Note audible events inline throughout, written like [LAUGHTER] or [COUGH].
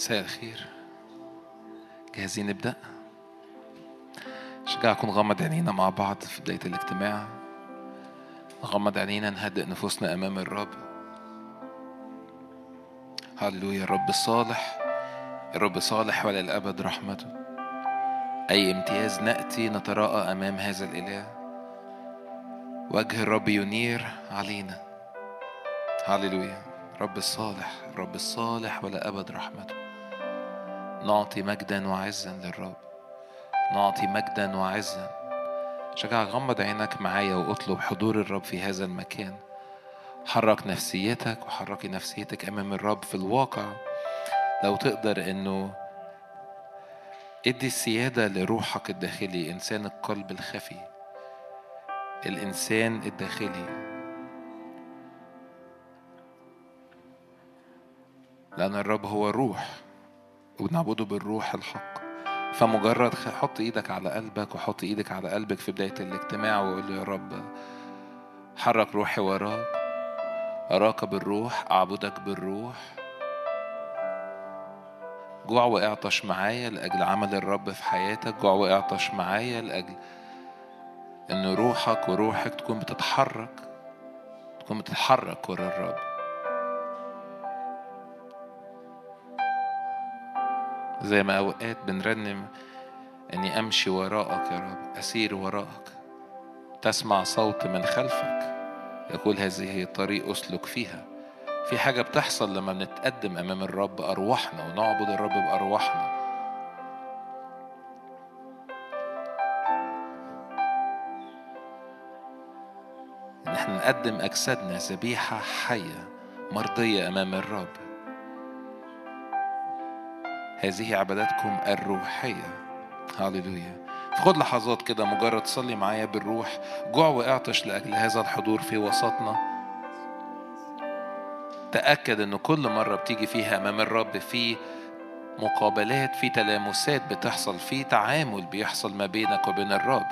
مساء الخير. جاهزين نبدأ؟ شجعكم نغمض عينينا مع بعض في بداية الاجتماع. نغمض عينينا نهدئ نفوسنا أمام الرب. هللويا الرب صالح. الرب صالح ولا الأبد رحمته. أي امتياز نأتي نتراءى أمام هذا الإله. وجه الرب ينير علينا. هللويا رب الصالح الرب الصالح ولا أبد رحمته. نعطي مجدا وعزا للرب. نعطي مجدا وعزا. شجع غمض عينك معايا واطلب حضور الرب في هذا المكان. حرك نفسيتك وحركي نفسيتك أمام الرب في الواقع. لو تقدر إنه ادي السيادة لروحك الداخلي إنسان القلب الخفي. الإنسان الداخلي. لأن الرب هو روح. وبنعبده بالروح الحق. فمجرد حط إيدك على قلبك وحط إيدك على قلبك في بداية الاجتماع وقول له يا رب حرك روحي وراك أراك بالروح أعبدك بالروح. جوع واعطش معايا لأجل عمل الرب في حياتك. جوع واعطش معايا لأجل إن روحك وروحك تكون بتتحرك تكون بتتحرك ورا الرب. زي ما أوقات بنرنم أني أمشي وراءك يا رب أسير وراءك تسمع صوت من خلفك يقول هذه هي الطريق أسلك فيها. في حاجة بتحصل لما بنتقدم أمام الرب أرواحنا ونعبد الرب بأرواحنا. إن إحنا نقدم أجسادنا ذبيحة حية مرضية أمام الرب. هذه عباداتكم الروحية. هاليلويا خد لحظات كده مجرد صلي معايا بالروح. جوع واعطش لأجل هذا الحضور في وسطنا. تأكد أن كل مرة بتيجي فيها أمام الرب في مقابلات في تلامسات بتحصل في تعامل بيحصل ما بينك وبين الرب.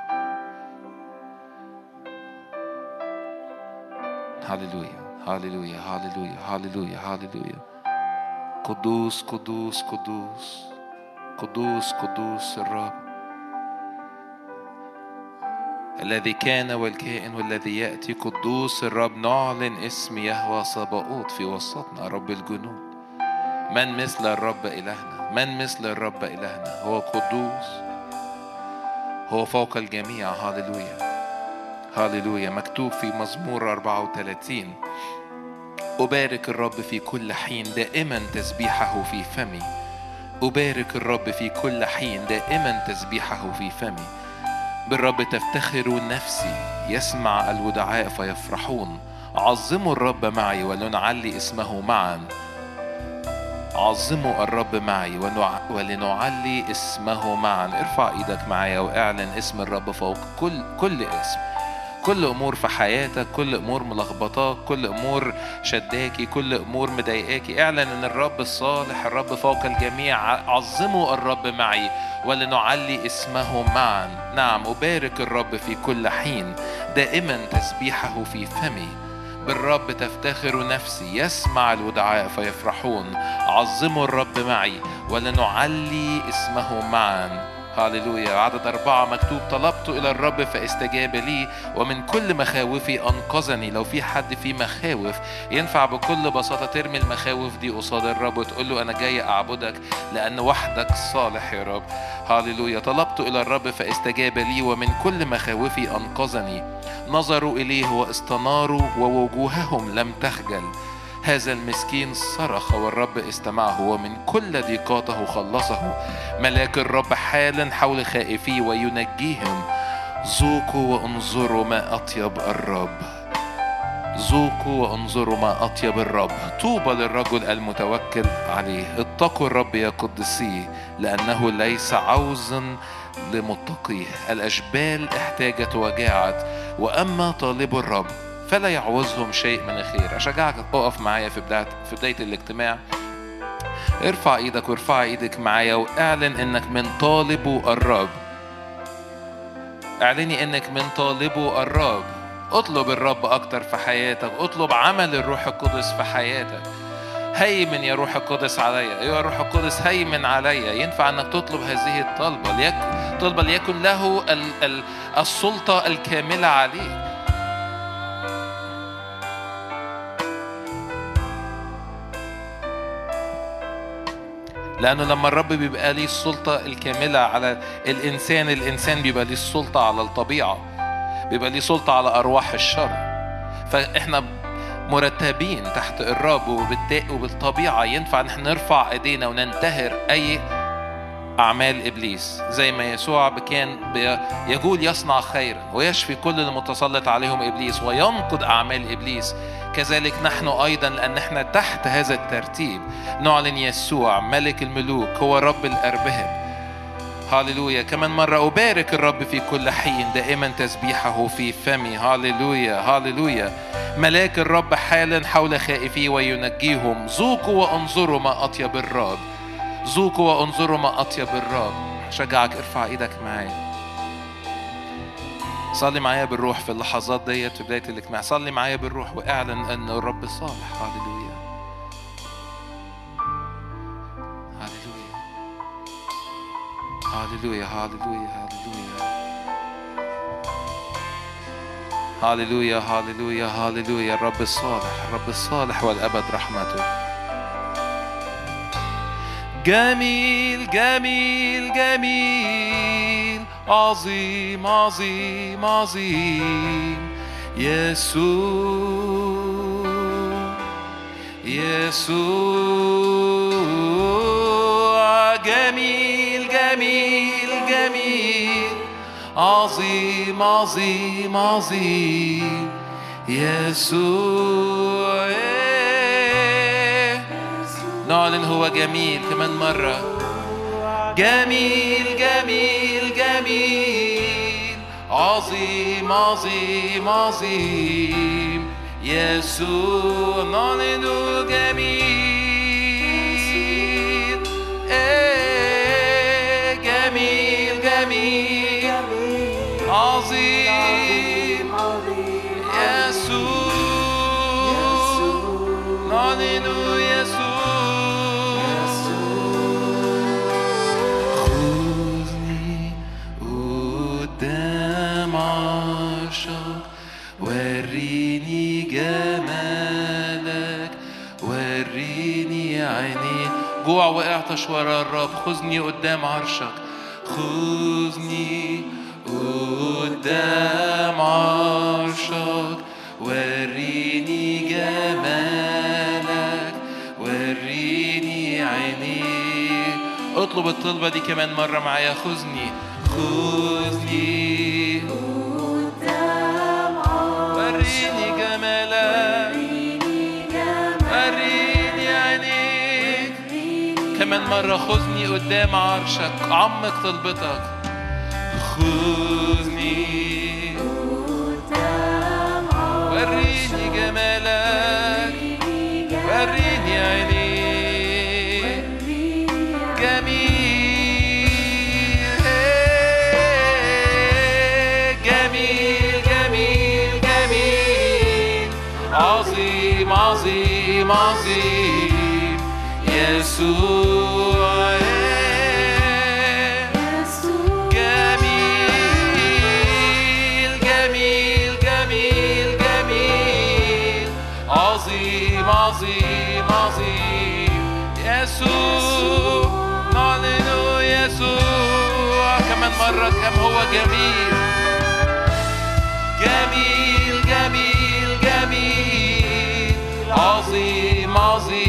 هاليلويا هاليلويا هاليلويا هاليلويا هاليلويا قدوس قدوس قدوس. قدوس قدوس الرب. الذي كان والكائن والذي يأتي قدوس الرب. نعلن اسم يهوى صباؤوت في وسطنا رب الجنود. من مثل الرب إلهنا؟ من مثل الرب إلهنا؟ هو قدوس. هو فوق الجميع. هاليلويا هاليلويا مكتوب في مزمور 34 أبارك الرب في كل حين دائما تسبيحه في فمي. أبارك الرب في كل حين دائما تسبيحه في فمي. بالرب تفتخر نفسي يسمع الودعاء فيفرحون. عظموا الرب معي ولنعلي اسمه معا. عظموا الرب معي ولنعلي اسمه معا. ارفع إيدك معايا وأعلن اسم الرب فوق كل كل اسم. كل أمور في حياتك كل أمور ملخبطاك كل أمور شداكي كل أمور مضايقاكي. اعلن إن الرب الصالح الرب فوق الجميع. عظموا الرب معي ولنعلي اسمه معا. نعم أبارك الرب في كل حين. دائما تسبيحه في فمي. بالرب تفتخر نفسي. يسمع الودعاء فيفرحون. عظموا الرب معي ولنعلي اسمه معا. هاليلويا. عدد أربعة مكتوب طلبت إلى الرب فاستجاب لي ومن كل مخاوفي أنقذني. لو في حد فيه مخاوف ينفع بكل بساطة ترمي المخاوف دي قصاد الرب وتقول له أنا جاي أعبدك لأن وحدك صالح يا رب. هاليلويا. طلبت إلى الرب فاستجاب لي ومن كل مخاوفي أنقذني. نظروا إليه واستناروا ووجوههم لم تخجل. هذا المسكين صرخ والرب استمعه ومن كل ضيقاته خلصه. ملاك الرب حال حول خائفيه وينجيهم. ذوقوا وانظروا ما أطيب الرب. ذوقوا وانظروا ما أطيب الرب. طوبى للرجل المتوكل عليه. اتقوا الرب يا قدسيه لأنه ليس عوزا لمتقيه. الأجبال احتاجت وجاعت وأما طالب الرب فلا يعوزهم شيء من الخير. أشجعك أقف معايا في بداية في بداية الاجتماع. ارفع إيدك وارفع إيدك معايا واعلن إنك من طالبو الرب. اعلني إنك من طالبو الرب. اطلب الرب أكتر في حياتك. اطلب عمل الروح القدس في حياتك. هيمن يا روح القدس عليا. ايها الروح القدس هيمن عليا. ينفع إنك تطلب هذه الطلبة ليكن طلبة ليكن له السلطة الكاملة عليك. لأنه لما الرب بيبقى ليه السلطة الكاملة على الإنسان الإنسان بيبقى ليه السلطة على الطبيعة بيبقى ليه سلطة على أرواح الشر. فإحنا مرتبين تحت الرب وبالطبيعة ينفع نحن نرفع إيدينا وننتهر أي أعمال إبليس. زي ما يسوع كان يقول يصنع خيرا ويشفي كل المتسلط عليهم إبليس وينقض أعمال إبليس. كذلك نحن أيضا لأن إحنا تحت هذا الترتيب نعلن يسوع ملك الملوك هو رب الأربهم هاليلويا. كمان مرة أبارك الرب في كل حين دائما تسبيحه في فمي. هاليلويا. هاليلويا. ملاك الرب حالا حول خائفيه وينجيهم. ذوقوا وأنظروا ما أطيب الرب. ذوقوا وانظروا ما أطيب الرب شجعك ارفع إيدك معايا صلي معايا بالروح في اللحظات ديت في بداية الاجتماع صلي معايا بالروح واعلن أن الرب صالح هاليلويا هاليلويا هاليلويا هاليلويا هاليلويا هاليلويا هاليلويا هاليلويا الرب الصالح الرب الصالح والأبد رحمته جميل جميل جميل عظيم عظيم عظيم. يسوع يسوع جميل جميل جميل عظيم عظيم عظيم. يسوع نعلن هو جميل. مرة. جميل جميل جميل. عظيم عظيم عظيم. يسوع نعلن جميل. إيه جميل جميل. عظيم. يسوع نعلن جوع واعطش ورا الرب خذني قدام عرشك خذني قدام عرشك وريني جمالك وريني عينيك اطلب الطلبة دي كمان مرة معايا خذني خذني كمان مرة خذني قدام عرشك عمق طلبتك. خذني. قدام عرشك وريني جمالك. وريني عينيك. جميل جميل جميل جميل. عظيم عظيم عظيم. مرة كم هو جميل جميل جميل جميل عظيم عظيم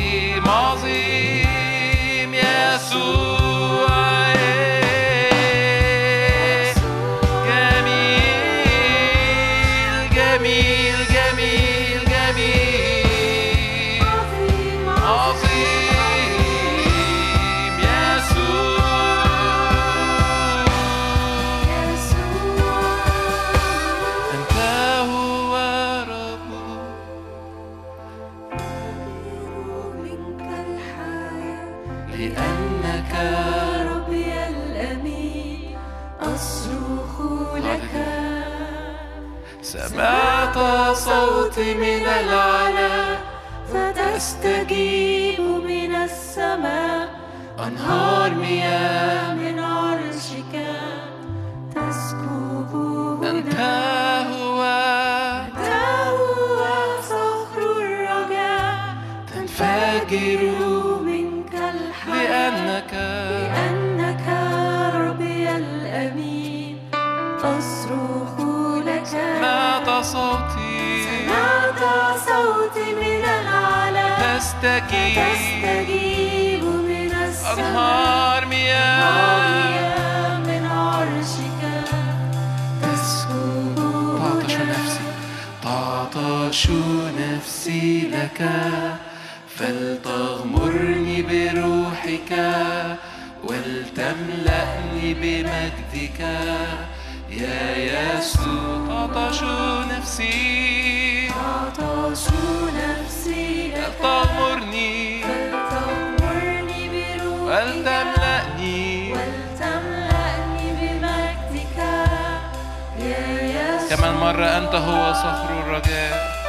من العلا فتستجيب من السماء. أنهار مياه تستجيب. من السماء. أنهار مياه. من عرشك. تسكب تعطش نفسي. تعطش نفسي لك. فلتغمرني بروحك. ولتملأني بمجدك. يا يسوع تعطش نفسي. تعطش نفسي. فلتغمرني بروحك. بمجدك. يا مرة أنت هو صخر الرجاء.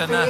خوف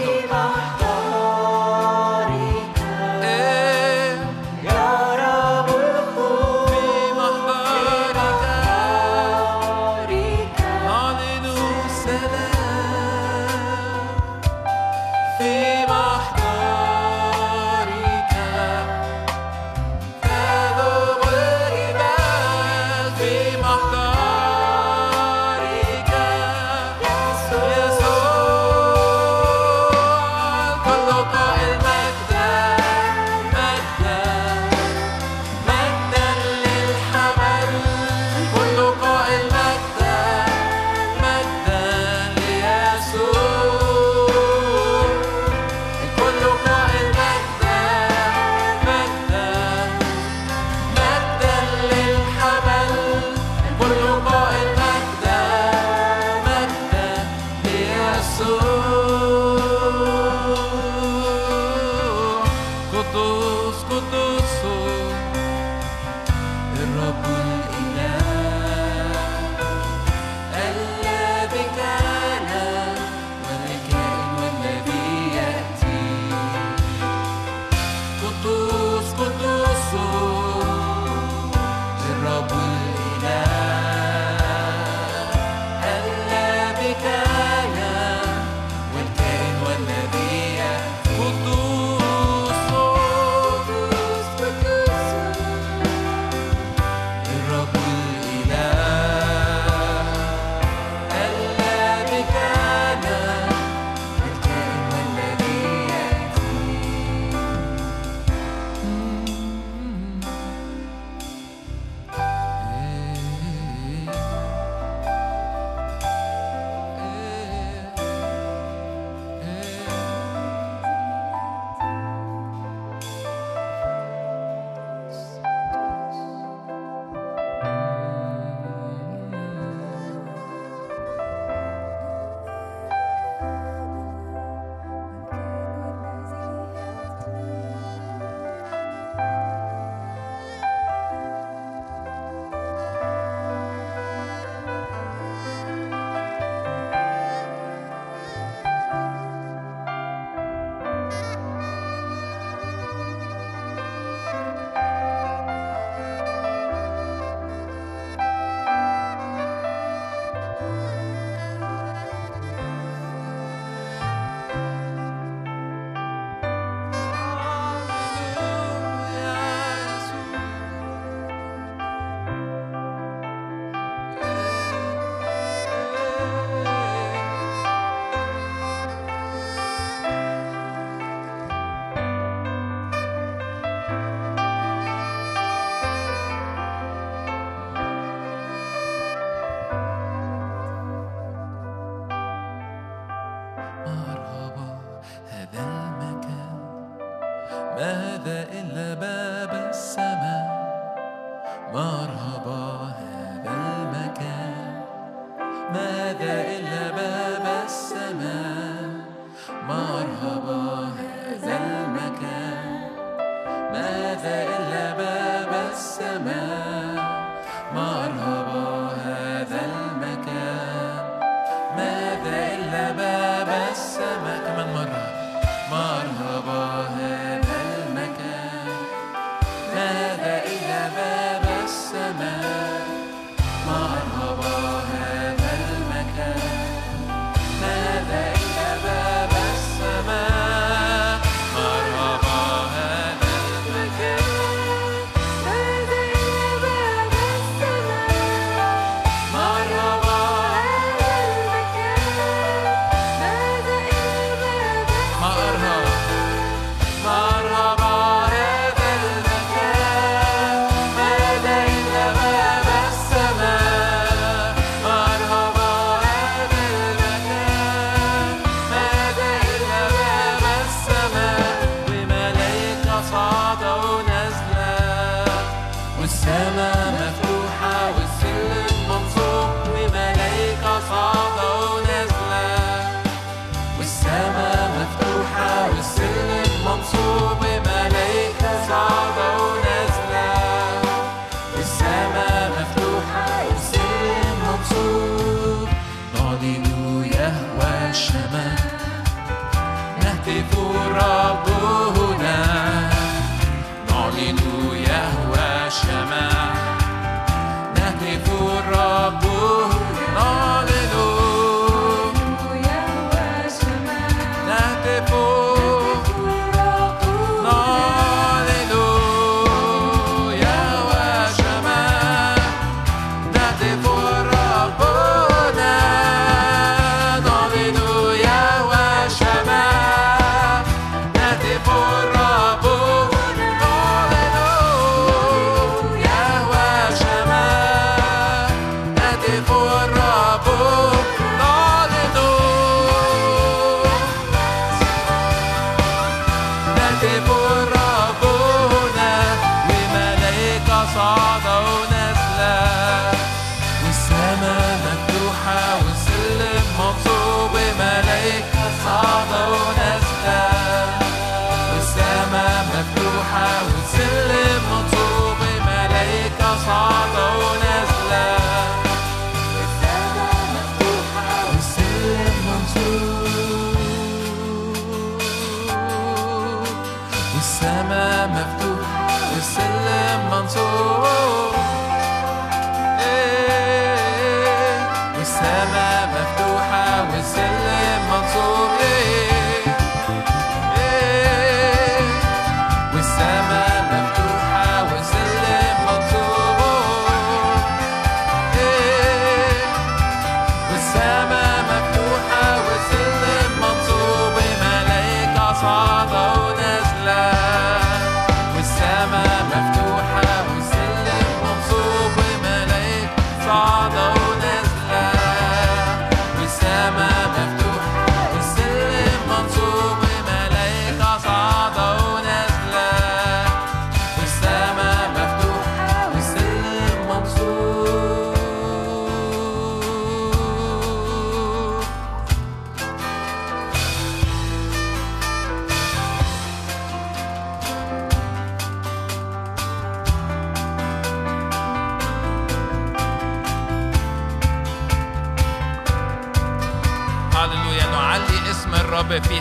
هذا إلا باب السماء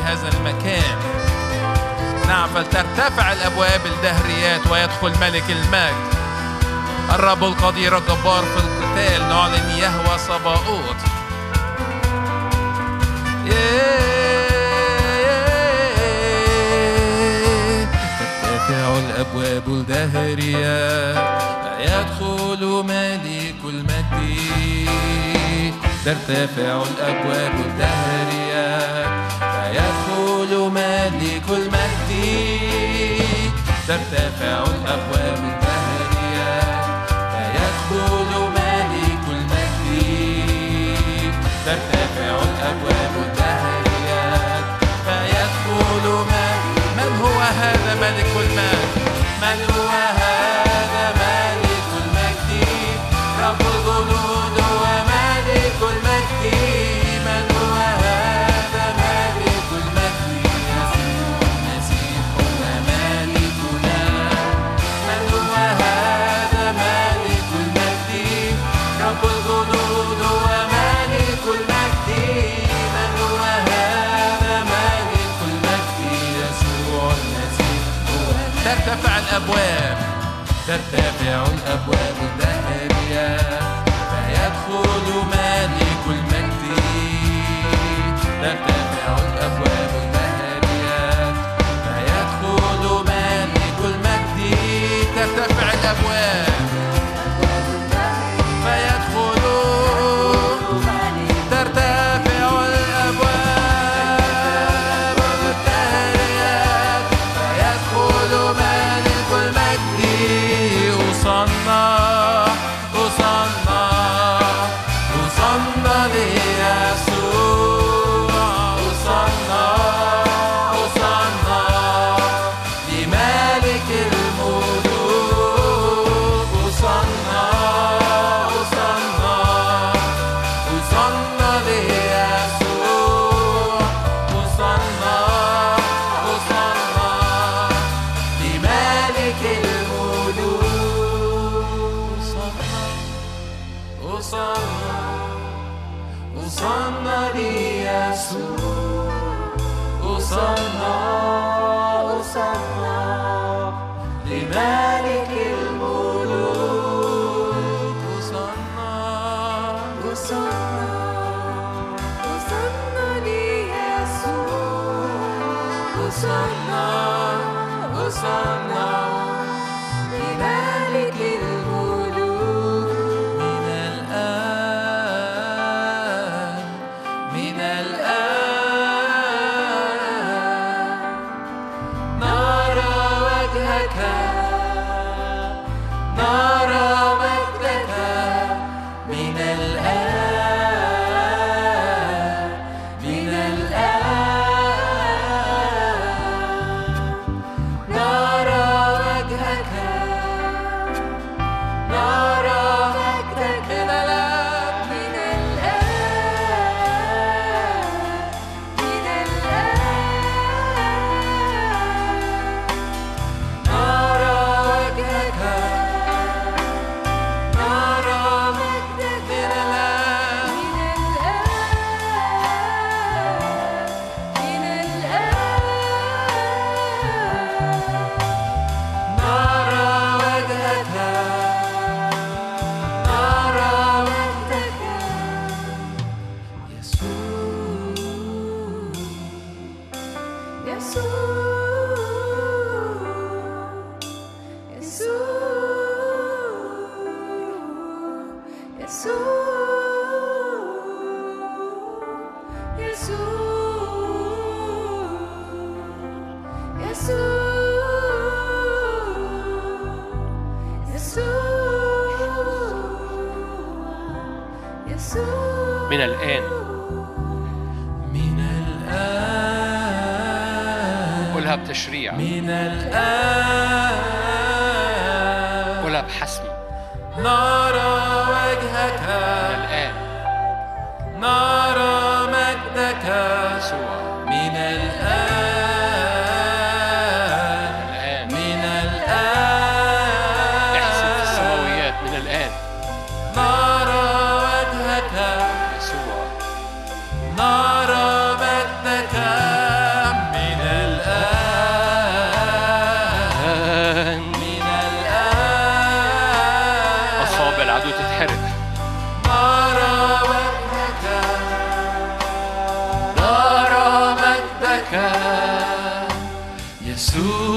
هذا المكان. نعم فلترتفع الأبواب الدهريات ويدخل ملك المجد. الرب القدير الجبار في القتال نعلن يهوى صباؤوت. ترتفع الأبواب الدهريات يدخل ملك المجد. ترتفع الأبواب الدهرية ويخول مالك المجد. ترتفع الأبواب ترتفع الأبواب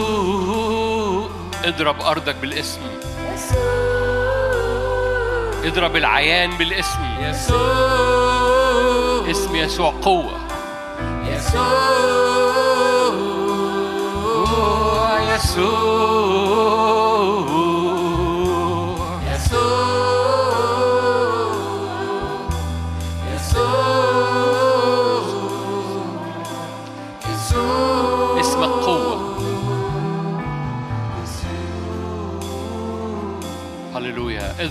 يسوع اضرب أرضك بالاسم. يسوع اضرب العيان بالاسم. يسوع اسم يسوع قوة. يسوع يسوع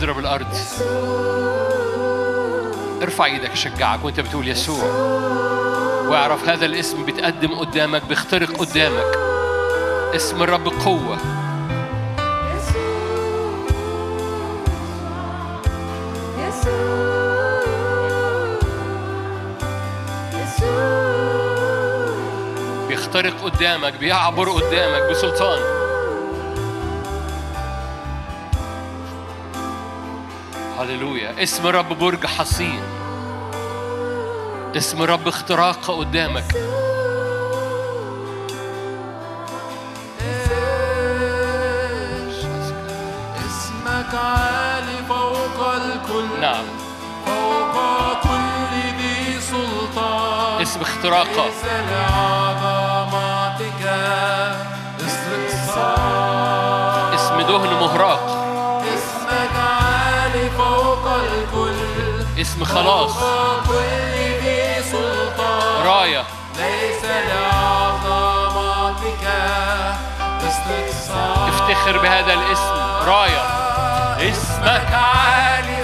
اضرب الأرض. ارفع إيدك اشجعك وانت بتقول يسوع. واعرف هذا الاسم بيتقدم قدامك بيخترق قدامك. اسم الرب قوة. بيخترق قدامك بيعبر قدامك بسلطان. هللويا. اسم رب برج حصين. اسم رب اختراق قدامك. اسمك عالي فوق الكل. نعم. فوق كل ذي سلطان. اسم اختراقة لعظمتك اسم دهن مهراق. اسم خلاص. راية. ليس لعظمتك استقصاء افتخر بهذا الاسم. راية. اسمك عالي.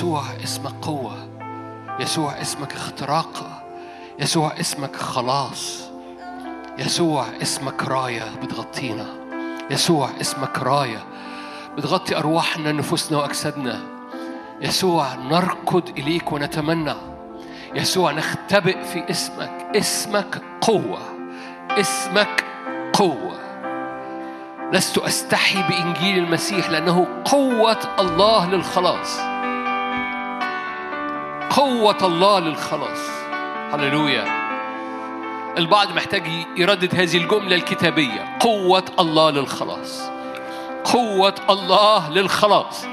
يسوع اسمك قوة يسوع اسمك اختراق يسوع اسمك خلاص يسوع اسمك راية بتغطينا يسوع اسمك راية بتغطي أرواحنا نفوسنا وأجسادنا يسوع نركض إليك ونتمنى يسوع نختبئ في اسمك اسمك قوة اسمك قوة. لست أستحي بإنجيل المسيح لأنه قوة الله للخلاص. قوة الله للخلاص. هللويا. البعض محتاج يردد هذه الجملة الكتابية. قوة الله للخلاص. قوة الله للخلاص.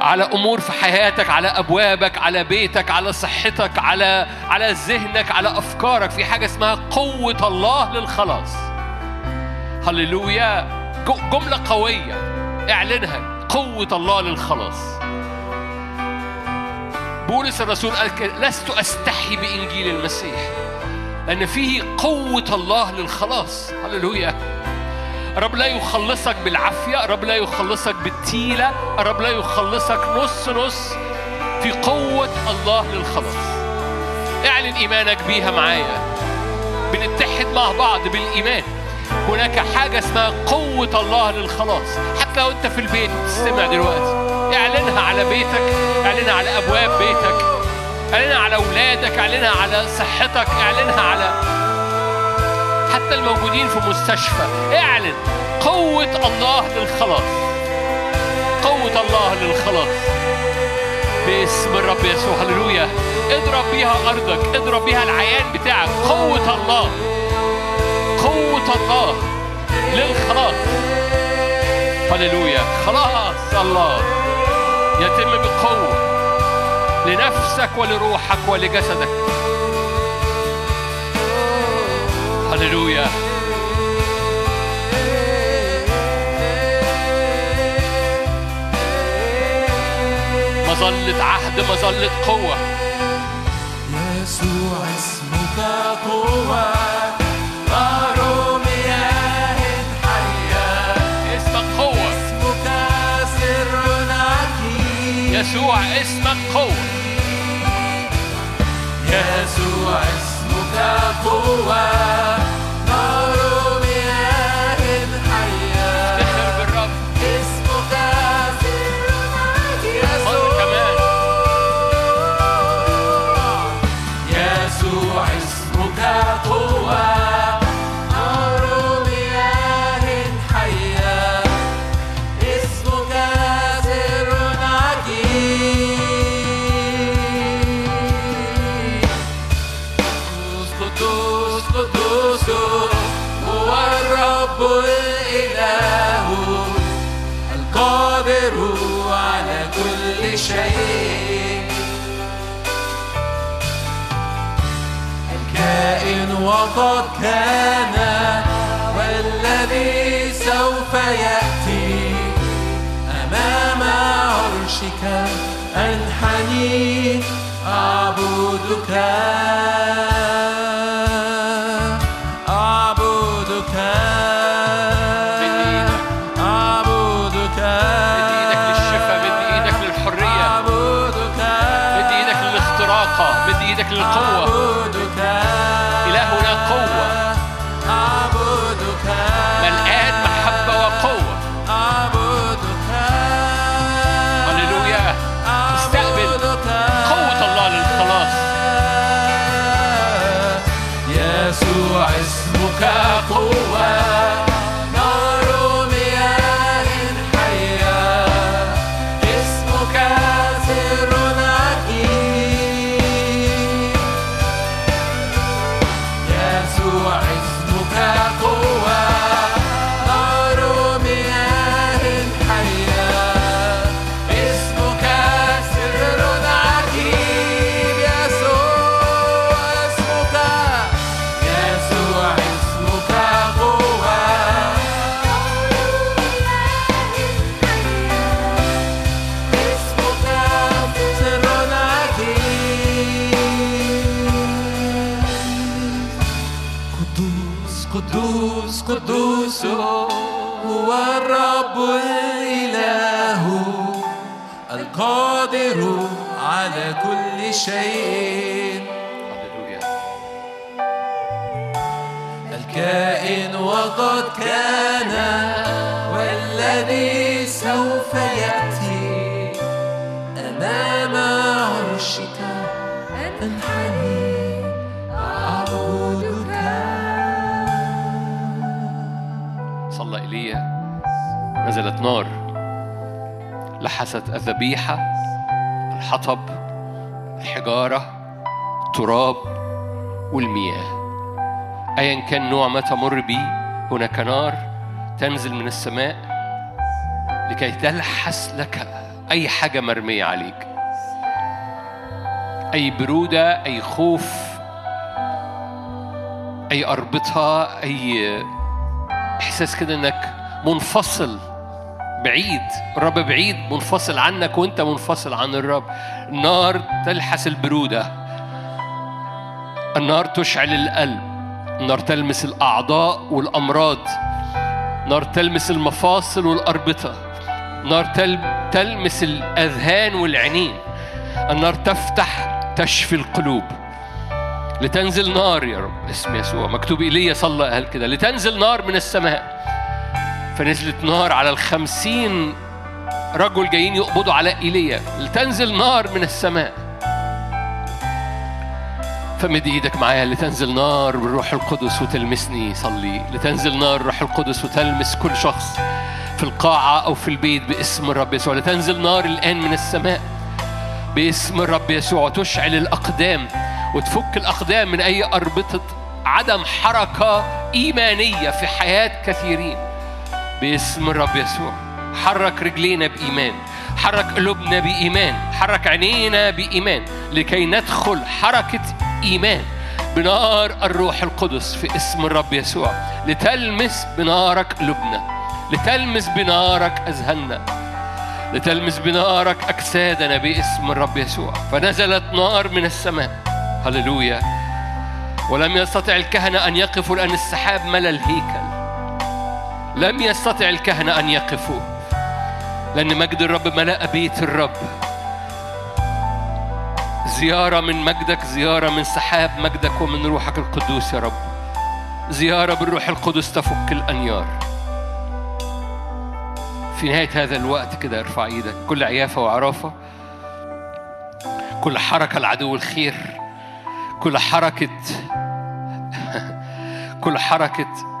على أمور في حياتك على أبوابك على بيتك على صحتك على على ذهنك على أفكارك. في حاجة اسمها قوة الله للخلاص. هللويا. جملة قوية. اعلنها. قوة الله للخلاص. بولس الرسول قال لست أستحي بإنجيل المسيح لأن فيه قوة الله للخلاص. هللويا. الرب لا يخلصك بالعافية الرب لا يخلصك بالتيلة الرب لا يخلصك نص نص في قوة الله للخلاص. اعلن إيمانك بيها معايا. بنتحد مع بعض بالإيمان. هناك حاجة اسمها قوة الله للخلاص. حتى لو أنت في البيت تستمع دلوقتي. اعلنها على بيتك اعلنها على أبواب بيتك اعلنها على أولادك اعلنها على صحتك اعلنها على حتى الموجودين في مستشفى. اعلن قوة الله للخلاص. قوة الله للخلاص. باسم الرب يسوع هللويا. اضرب بيها أرضك اضرب بيها العيان بتاعك. قوة الله. قوة الله للخلاص. هللويا. خلاص الله. يتم بقوة لنفسك ولروحك ولجسدك. هللويا. مظلة عهد مظلة قوة. يسوع اسمك قوة. يسوع اسمك قوة. يسوع اسمك قوة. وقد كان والذي سوف يأتي أمام عرشك. أنحني أعبدك. شيء. الكائن وقد كان والذي سوف يأتي. أمام عرشك أنحني أعبدك. صلى ايليا نزلت نار. لحست الذبيحة. الحطب. الحجارة التراب والمياه. أيا كان نوع ما تمر به هناك نار تنزل من السماء لكي تلحس لك أي حاجة مرمية عليك. أي برودة أي خوف أي أربطة أي إحساس كده إنك منفصل بعيد الرب بعيد منفصل عنك وانت منفصل عن الرب. النار تلحس البرودة. النار تشعل القلب. النار تلمس الأعضاء والأمراض. نار تلمس المفاصل والأربطة. نار تل... تلمس الأذهان والعينين. النار تفتح تشفي القلوب. لتنزل نار يا رب. اسم يسوع. مكتوب إيليا صلى قال كده. لتنزل نار من السماء. فنزلت نار على الخمسين رجل جايين يقبضوا على إيليا. لتنزل نار من السماء. فمد إيدك معايا. لتنزل نار بالروح القدس وتلمسني. صلي. لتنزل نار الروح القدس وتلمس كل شخص في القاعة أو في البيت باسم الرب يسوع. لتنزل نار الآن من السماء باسم الرب يسوع. وتشعل الأقدام وتفك الأقدام من أي أربطة عدم حركة إيمانية في حياة كثيرين. باسم الرب يسوع. حرك رجلينا بإيمان. حرك قلوبنا بإيمان. حرك عينينا بإيمان. لكي ندخل حركة إيمان بنار الروح القدس في اسم الرب يسوع. لتلمس بنارك قلوبنا. لتلمس بنارك أذهاننا. لتلمس بنارك أجسادنا باسم الرب يسوع. فنزلت نار من السماء. هللويا. ولم يستطع الكهنة أن يقفوا لأن السحاب ملى الهيكل. لم يستطع الكهنة أن يقفوا لأن مجد الرب ملأ بيت الرب. زيارة من مجدك زيارة من سحاب مجدك ومن روحك القدوس يا رب. زيارة بالروح القدس تفك الأنيار. في نهاية هذا الوقت كده ارفع إيدك. كل عيافة وعرافة. كل حركة لعدو الخير. كل حركة [LAUGHS] كل حركة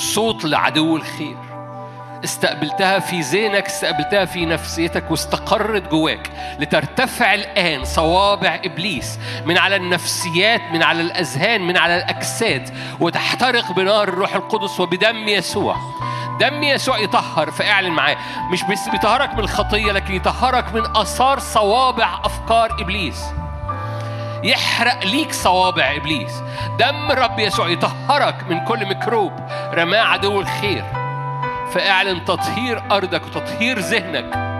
صوت لعدو الخير. استقبلتها في ذهنك استقبلتها في نفسيتك واستقرت جواك لترتفع الآن صوابع إبليس من على النفسيات من على الأذهان من على الأجساد وتحترق بنار الروح القدس وبدم يسوع. دم يسوع يطهر فاعلن معاه. مش بس بيطهرك من الخطية لكن يطهرك من آثار صوابع أفكار إبليس. يحرق ليك صوابع إبليس. دم الرب يسوع يطهرك من كل ميكروب. رماه عدو الخير. فاعلن تطهير أرضك وتطهير ذهنك.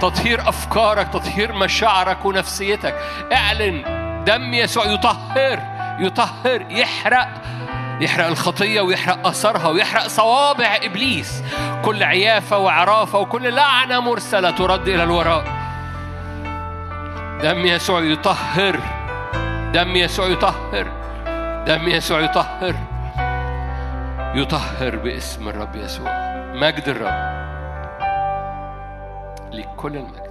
تطهير أفكارك تطهير مشاعرك ونفسيتك. اعلن دم يسوع يطهر يطهر يحرق. يحرق الخطية ويحرق أثرها ويحرق صوابع إبليس. كل عيافة وعرافة وكل لعنة مرسلة ترد إلى الوراء. دم يسوع يطهر. دم يسوع يطهر دم يسوع يطهر يطهر باسم الرب يسوع مجد الرب لكل المجد